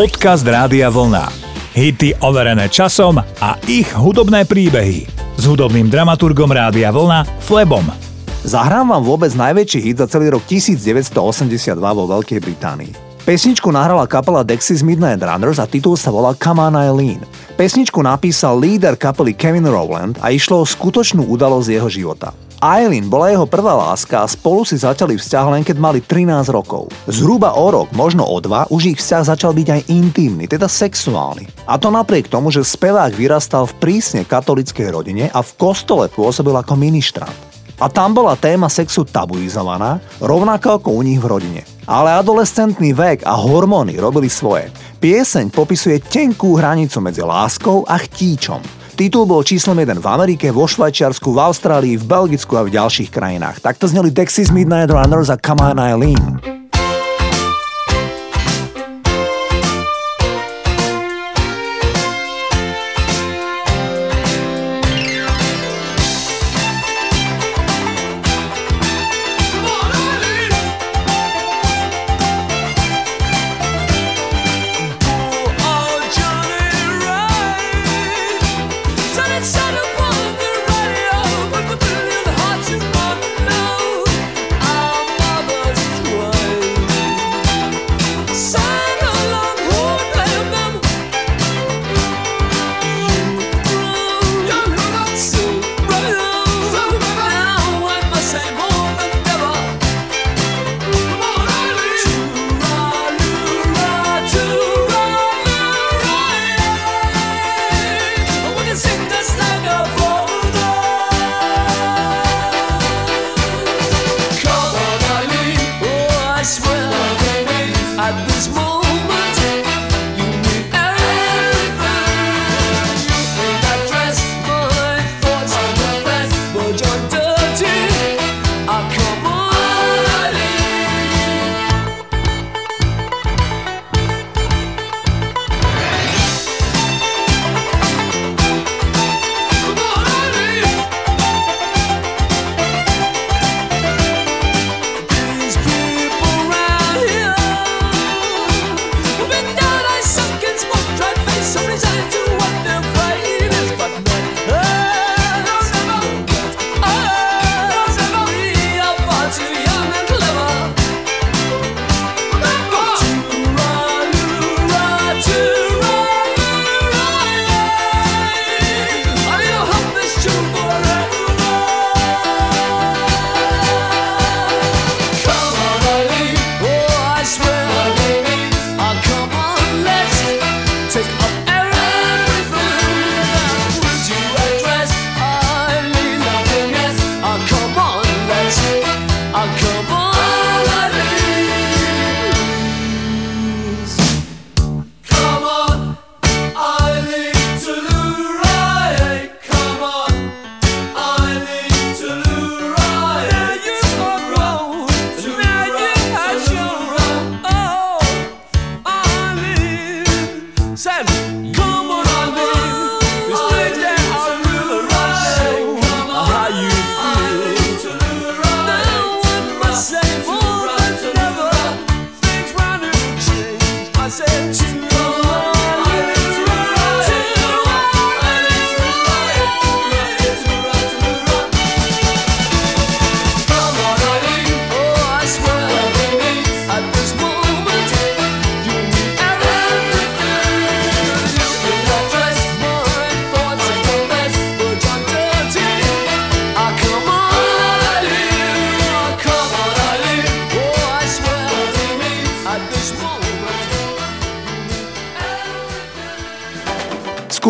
Podcast Rádia Vlna. Hity overené časom a ich hudobné príbehy. S hudobným dramaturgom Rádia Vlna Flebom. Zahrám vám vôbec najväčší hit za celý rok 1982 vo Veľkej Británii. Pesničku nahrala kapela Dexys Midnight Runners a titul sa volá Come on Eileen. Pesničku napísal líder kapely Kevin Rowland a išlo o skutočnú udalosť jeho života. Eileen bola jeho prvá láska a spolu si začali vzťah len keď mali 13 rokov. Zhruba o rok, možno o dva, už ich vzťah začal byť aj intimný, teda sexuálny. A to napriek tomu, že spevák vyrastal v prísne katolickej rodine a v kostole pôsobil ako ministrant. A tam bola téma sexu tabuizovaná, rovnako ako u nich v rodine. Ale adolescentný vek a hormóny robili svoje. Pieseň popisuje tenkú hranicu medzi láskou a chtíčom. Titul bol číslom 1 v Amerike, vo Švajčiarsku, v Austrálii, v Belgicku a v ďalších krajinách. Takto zneli Texas Midnight Runners a Come On Eileen.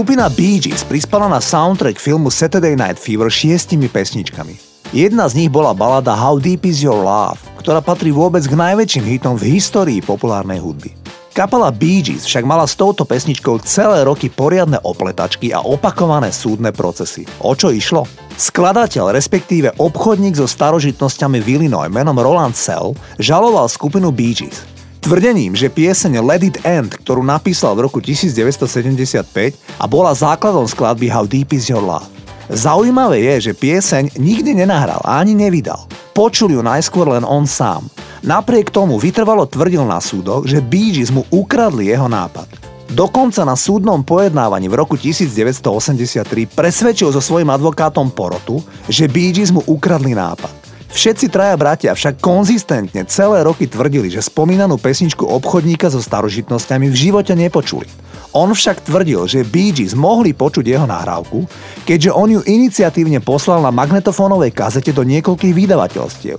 Skupina Bee Gees prispala na soundtrack filmu Saturday Night Fever šiestimi pesničkami. Jedna z nich bola balada How Deep Is Your Love, ktorá patrí vôbec k najväčším hitom v histórii populárnej hudby. Kapela Bee Gees však mala s touto pesničkou celé roky poriadne opletačky a opakované súdne procesy. O čo išlo? Skladateľ, respektíve obchodník so starožitnosťami v Illinois menom Roland Sell žaloval skupinu Bee Gees. Tvrdením, že pieseň Let It End, ktorú napísal v roku 1975 a bola základom skladby How Deep Is Your Love. Zaujímavé je, že pieseň nikdy nenahral a ani nevydal. Počul ju najskôr len on sám. Napriek tomu vytrvalo tvrdil na súdoch, že Bee Gees mu ukradli jeho nápad. Dokonca na súdnom pojednávaní v roku 1983 presvedčil so svojím advokátom porotu, že Bee Gees mu ukradli nápad. Všetci traja bratia však konzistentne celé roky tvrdili, že spomínanú pesničku obchodníka so starožitnosťami v živote nepočuli. On však tvrdil, že Bee Gees mohli počuť jeho nahrávku, keďže on ju iniciatívne poslal na magnetofónovej kazete do niekoľkých vydavateľstiev.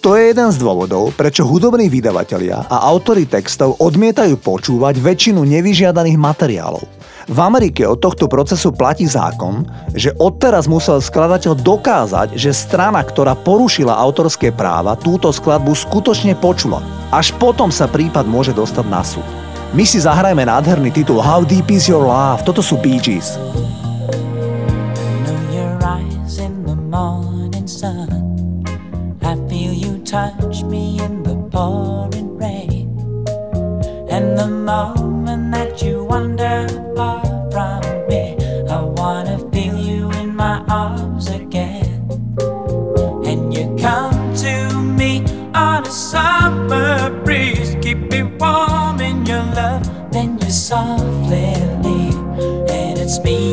To je jeden z dôvodov, prečo hudobní vydavatelia a autory textov odmietajú počúvať väčšinu nevyžiadaných materiálov. V Amerike od tohto procesu platí zákon, že odteraz musel skladateľ dokázať, že strana, ktorá porušila autorské práva, túto skladbu skutočne počula. Až potom sa prípad môže dostať na súd. My si zahrajme nádherný titul How Deep Is Your Love, toto sú Bee Gees. touch me in the pouring rain. And the moment then you softly leave. And it's me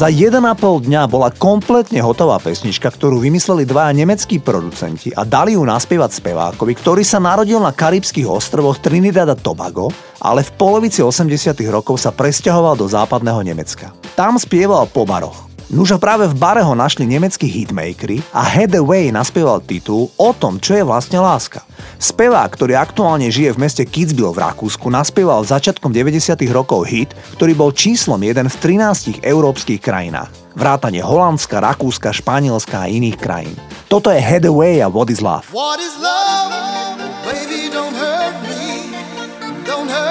Za 1,5 dňa bola kompletne hotová pesnička, ktorú vymysleli dvaja nemeckí producenti a dali ju naspievať spevákovi, ktorý sa narodil na karibských ostrovoch Trinidad a Tobago, ale v polovici 80 rokov sa presťahoval do západného Nemecka. Tam spieval po baroch. Nužo práve v bare ho našli nemeckí hitmakery a Hathaway naspieval titul o tom, čo je vlastne láska. Spevák, ktorý aktuálne žije v meste Kitzbühel v Rakúsku, naspieval začiatkom 90. rokov hit, ktorý bol číslom jeden v 13 európskych krajinách. Vrátane Holandska, Rakúska, Španielska a iných krajín. Toto je Hathaway a What is Love. What is love? Baby, don't hurt me. Don't hurt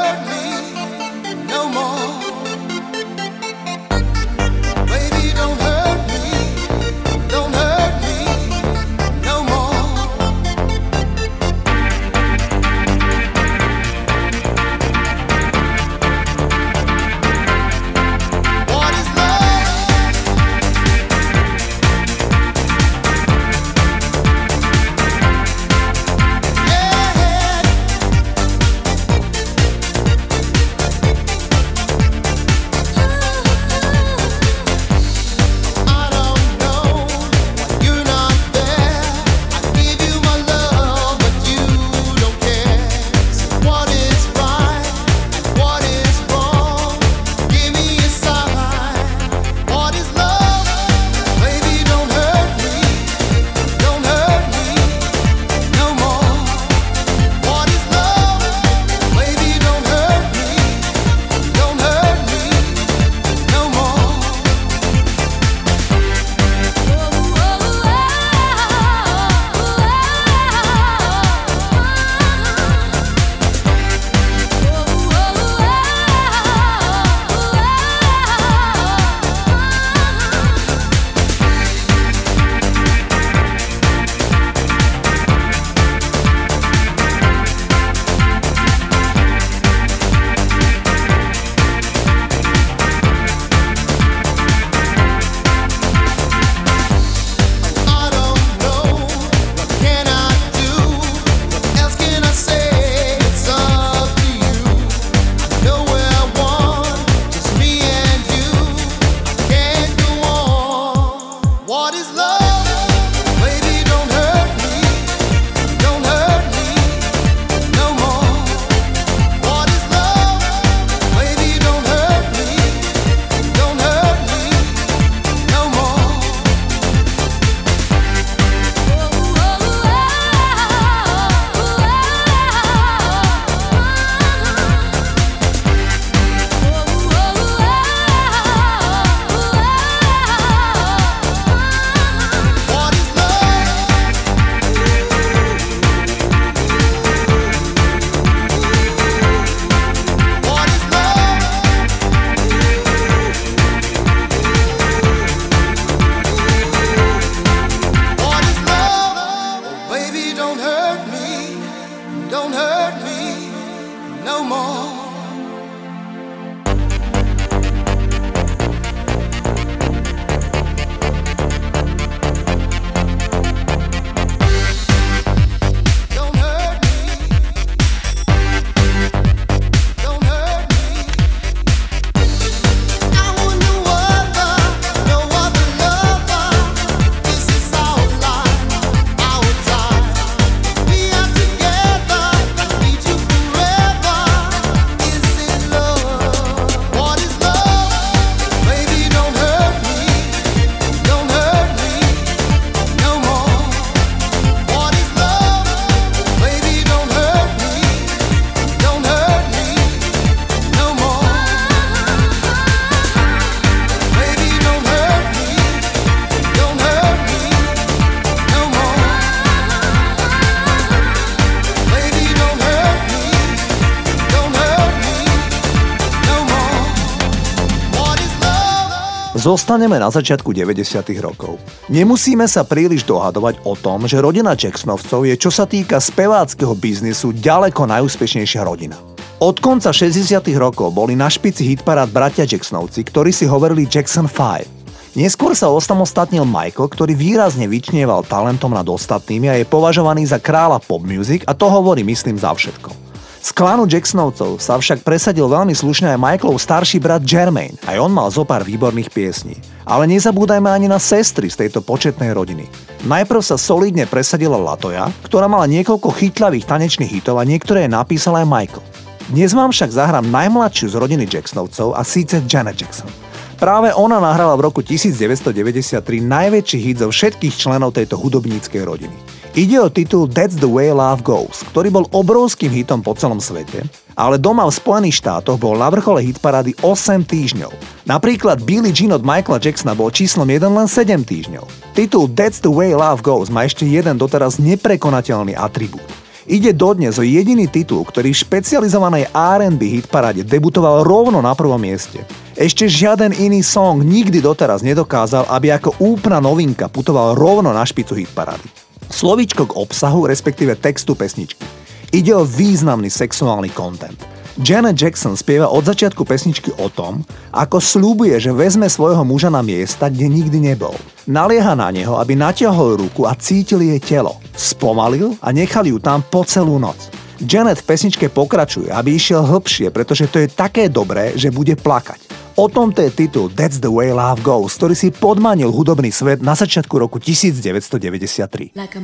Zostaneme na začiatku 90. rokov. Nemusíme sa príliš dohadovať o tom, že rodina Jacksonovcov je čo sa týka speváckého biznisu ďaleko najúspešnejšia rodina. Od konca 60. rokov boli na špici hitparád bratia Jacksonovci, ktorí si hovorili Jackson 5. Neskôr sa osamostatnil Michael, ktorý výrazne vyčnieval talentom nad ostatnými a je považovaný za kráľa pop music a to hovorí myslím za všetko. Z klanu Jacksonovcov sa však presadil veľmi slušne aj Michaelov starší brat Jermaine, aj on mal zo pár výborných piesní. Ale nezabúdajme ani na sestry z tejto početnej rodiny. Najprv sa solidne presadila Latoja, ktorá mala niekoľko chytľavých tanečných hitov a niektoré napísal aj Michael. Dnes vám však zahrám najmladšiu z rodiny Jacksonovcov a síce Janet Jackson. Práve ona nahrala v roku 1993 najväčší hit zo všetkých členov tejto hudobníckej rodiny. Ide o titul That's the way love goes, ktorý bol obrovským hitom po celom svete, ale doma v Spojených štátoch bol na vrchole hitparády 8 týždňov. Napríklad Billie Jean od Michaela Jacksona bol číslom 1 len 7 týždňov. Titul That's the way love goes má ešte jeden doteraz neprekonateľný atribút. Ide dodnes o jediný titul, ktorý v špecializovanej R&B hitparáde debutoval rovno na prvom mieste. Ešte žiaden iný song nikdy doteraz nedokázal, aby ako úplná novinka putoval rovno na špicu hitparády. Slovíčko k obsahu, respektíve textu pesničky. Ide o významný sexuálny content. Janet Jackson spieva od začiatku pesničky o tom, ako slúbuje, že vezme svojho muža na miesta, kde nikdy nebol. Nalieha na neho, aby natiahol ruku a cítil jej telo. Spomalil a nechal ju tam po celú noc. Janet v pesničke pokračuje, aby išiel hlbšie, pretože to je také dobré, že bude plakať. O tomto je titul That's the way love goes, ktorý si podmanil hudobný svet na začiatku roku 1993. Like.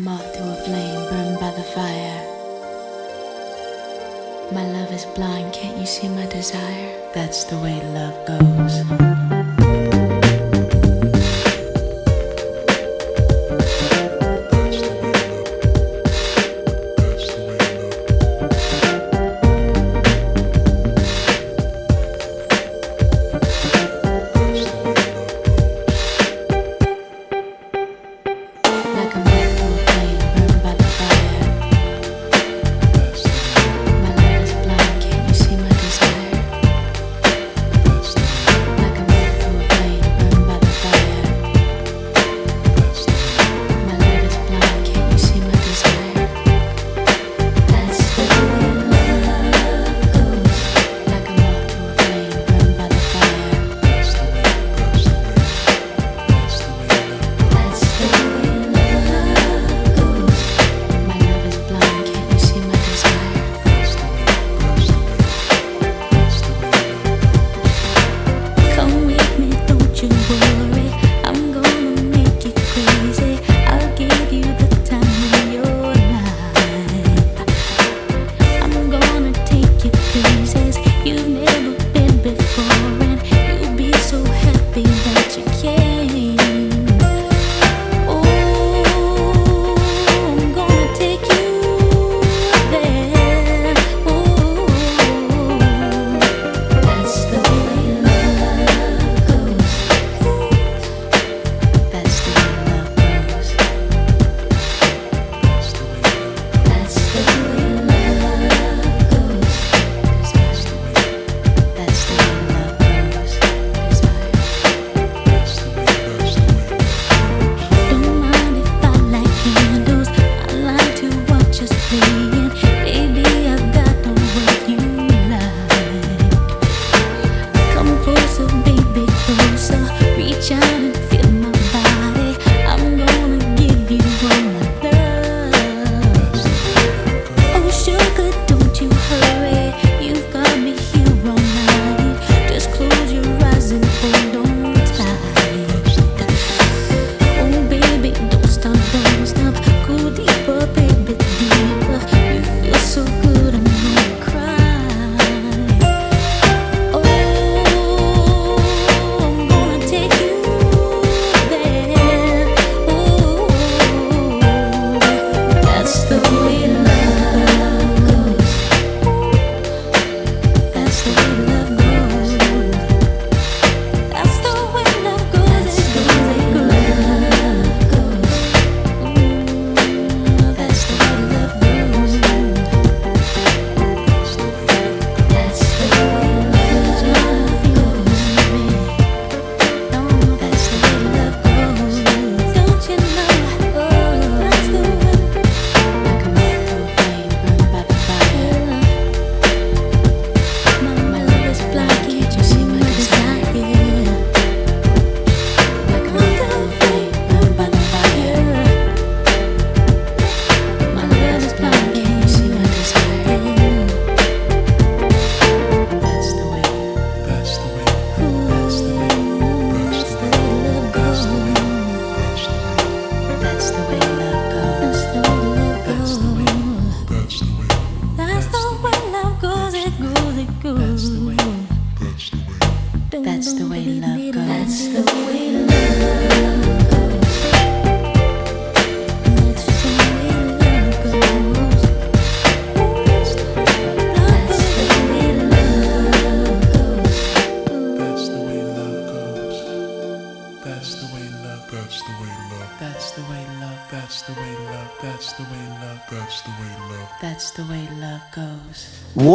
My love is blind, can't you see my desire? That's the way love goes.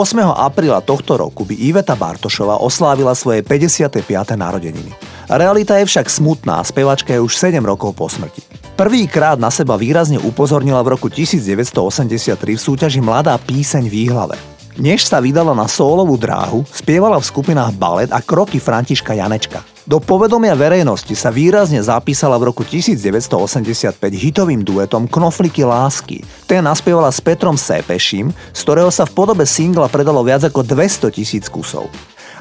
8. apríla tohto roku by Iveta Bartošová oslávila svoje 55. narodeniny. Realita je však smutná, spevačka je už 7 rokov po smrti. Prvýkrát na seba výrazne upozornila v roku 1983 v súťaži Mladá píseň Výhlave. Než sa vydala na sólovú dráhu, spievala v skupinách Balet a Kroky Františka Janečka. Do povedomia verejnosti sa výrazne zapísala v roku 1985 hitovým duetom Knofliky lásky. Ten naspievala s Petrom Sepeším, z ktorého sa v podobe singla predalo viac ako 200 tisíc kusov.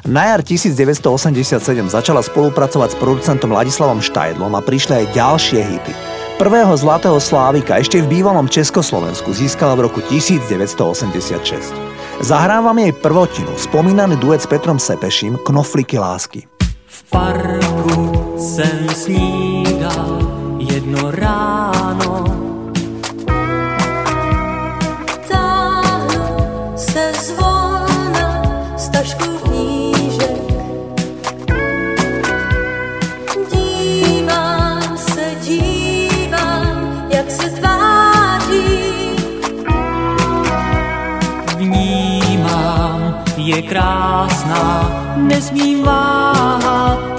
Na jar 1987 začala spolupracovať s producentom Ladislavom Štajdlom a prišli aj ďalšie hity. Prvého zlatého slávika ešte v bývalom Československu získala v roku 1986. Zahrávam jej prvotinu, spomínaný duet s Petrom Sepeším Knofliky lásky parku jsem snídal jedno ráno. Táhnu se zvolna z tašku knížek. Dívám se, dívám, jak se tváří. Vnímám, je krásná, nesmím váhat.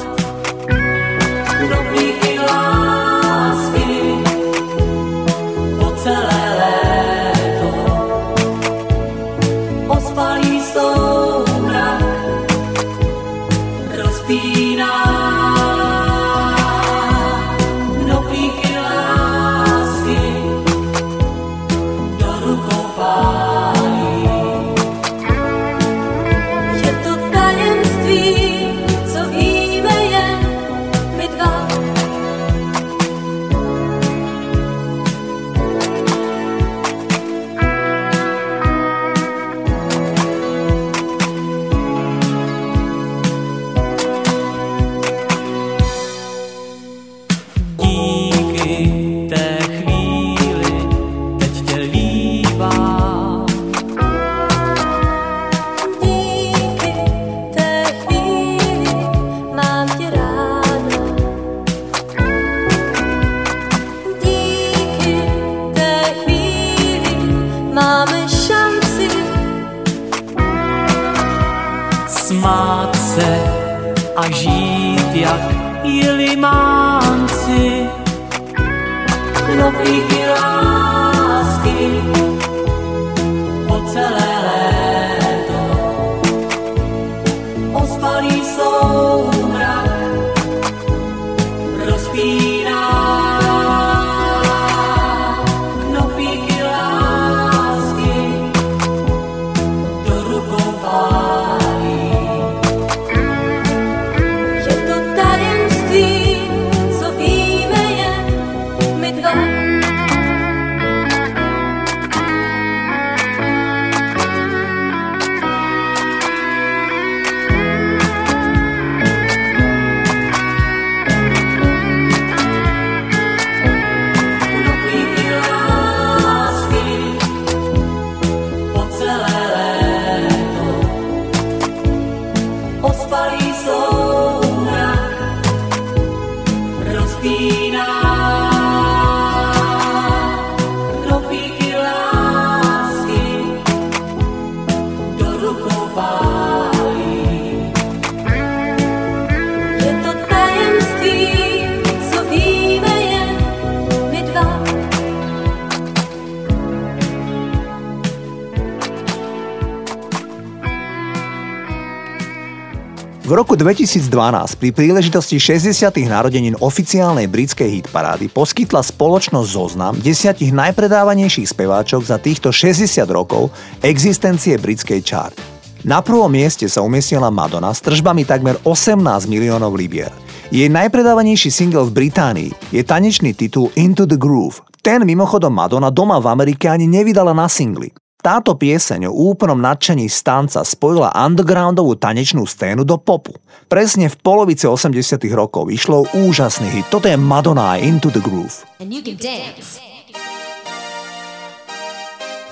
2012 pri príležitosti 60. narodenín oficiálnej britskej hitparády poskytla spoločnosť zoznam desiatich najpredávanejších speváčok za týchto 60 rokov existencie britskej chart. Na prvom mieste sa umiestnila Madonna s tržbami takmer 18 miliónov libier. Jej najpredávanejší single v Británii je tanečný titul Into the Groove. Ten mimochodom Madonna doma v Amerike ani nevydala na singli. Táto pieseň o úplnom nadšení stanca spojila undergroundovú tanečnú scénu do popu. Presne v polovici 80 rokov vyšlo úžasný hit. Toto je Madonna Into the Groove. And you can dance.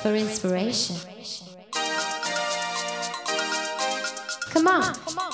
For inspiration. Come on. Come on.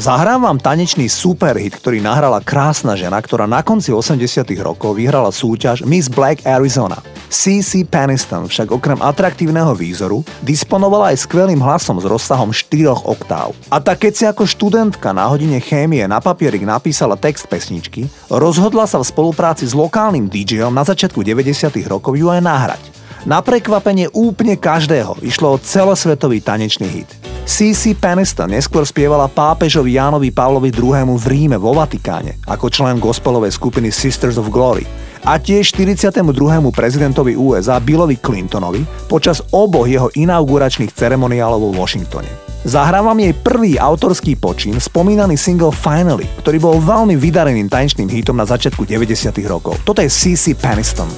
Zahrávam tanečný superhit, ktorý nahrala krásna žena, ktorá na konci 80 rokov vyhrala súťaž Miss Black Arizona. CC Peniston však okrem atraktívneho výzoru disponovala aj skvelým hlasom s rozsahom 4 oktáv. A tak keď si ako študentka na hodine chémie na papierik napísala text pesničky, rozhodla sa v spolupráci s lokálnym DJom na začiatku 90 rokov ju aj nahrať. Na prekvapenie úplne každého išlo o celosvetový tanečný hit. CC Peniston neskôr spievala pápežovi Jánovi Pavlovi II. v Ríme vo Vatikáne ako člen gospelovej skupiny Sisters of Glory a tiež 42. prezidentovi USA Billovi Clintonovi počas oboch jeho inauguračných ceremoniálov vo Washingtone. Zahrávam jej prvý autorský počin, spomínaný single Finally, ktorý bol veľmi vydareným tanečným hitom na začiatku 90. rokov. Toto je CC Peniston.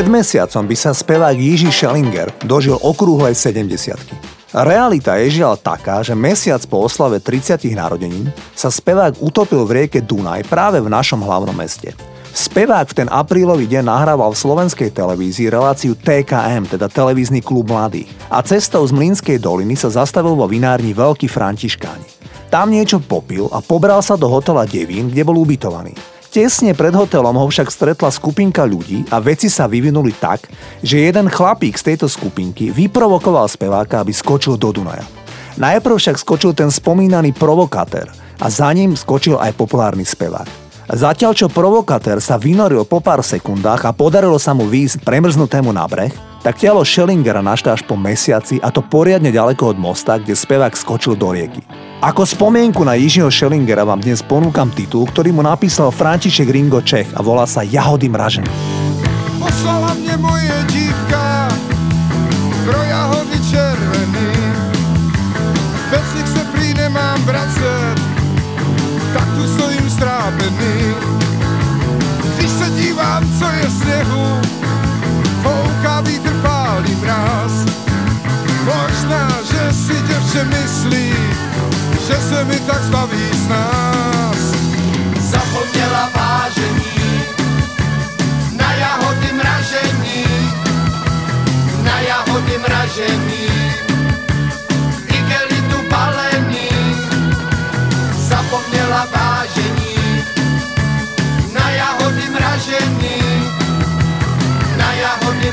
Pred mesiacom by sa spevák Jiří Schellinger dožil okrúhlej 70 Realita je žiaľ taká, že mesiac po oslave 30 narodenín sa spevák utopil v rieke Dunaj práve v našom hlavnom meste. Spevák v ten aprílový deň nahrával v slovenskej televízii reláciu TKM, teda Televízny klub mladých. A cestou z Mlínskej doliny sa zastavil vo vinárni Veľký Františkáni. Tam niečo popil a pobral sa do hotela Devín, kde bol ubytovaný. Tesne pred hotelom ho však stretla skupinka ľudí a veci sa vyvinuli tak, že jeden chlapík z tejto skupinky vyprovokoval speváka, aby skočil do Dunaja. Najprv však skočil ten spomínaný provokátor a za ním skočil aj populárny spevák. Zatiaľ čo provokatér sa vynoril po pár sekundách a podarilo sa mu výjsť premrznutému na breh, tak telo Schellingera našla až po mesiaci a to poriadne ďaleko od mosta, kde spevák skočil do rieky. Ako spomienku na Jižího Schellingera vám dnes ponúkam titul, ktorý mu napísal František Ringo Čech a volá sa Jahody mražené. Poslala mě moje Dívám, co je sněhu, fouká vítr pálí mráz. Možná, že si děvče myslí, že se mi tak zbaví z nás. Zapomněla vážení, na jahody mražení, na jahody mražení,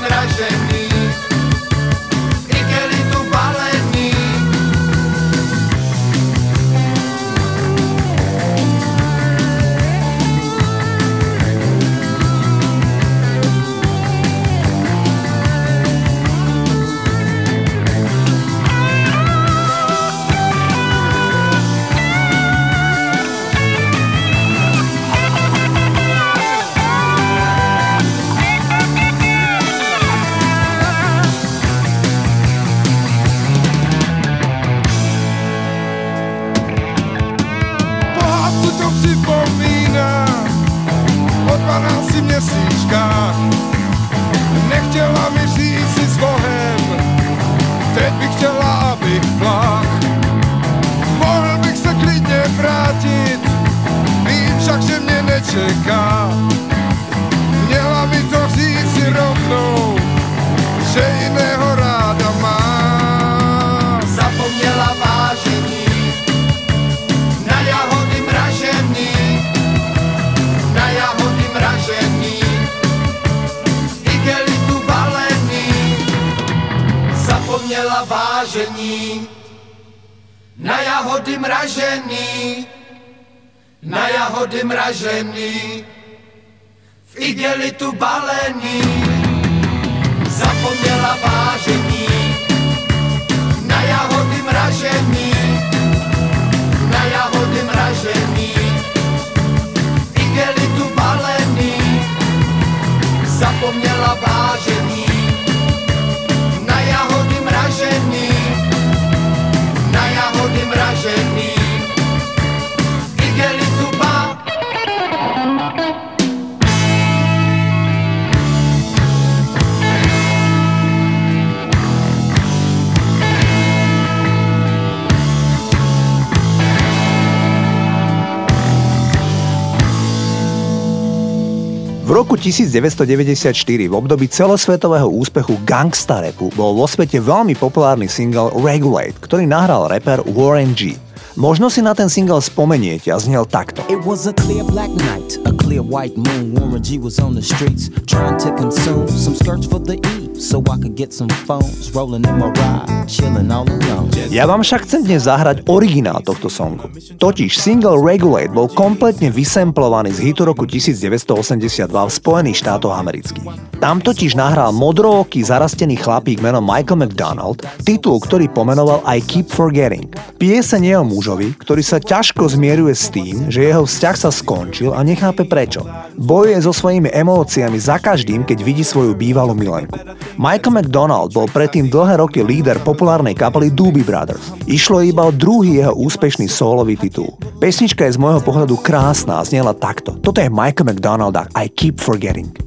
jahody V roku 1994 v období celosvetového úspechu gangsta rapu bol vo svete veľmi populárny single Regulate, ktorý nahral rapper Warren G. Možno si na ten single spomeniete a znel takto. It was a clear black night, a clear white moon. Warren G was on the streets trying to consume some skirts for the E, so I could get some phones. Rolling in my ride, chilling all alone. Ja vám však chcem dnes zahrať originál tohto songu. Totiž single Regulate bol kompletne vysemplovaný z hitu roku 1982 v Spojených štátoch amerických. Tam totiž nahral modrooký zarastený chlapík menom Michael McDonald titul, ktorý pomenoval I Keep Forgetting. Pieseň je o mužovi, ktorý sa ťažko zmieruje s tým, že jeho vzťah sa skončil a nechápe prečo. Bojuje so svojimi emóciami za každým, keď vidí svoju bývalú milenku. Michael McDonald bol predtým dlhé roky líder populárnej kapely Doobie Brothers. Išlo iba o druhý jeho úspešný solový titul. Pesnička je z môjho pohľadu krásna a znela takto. Toto je Michael McDonald a I Keep Forgetting.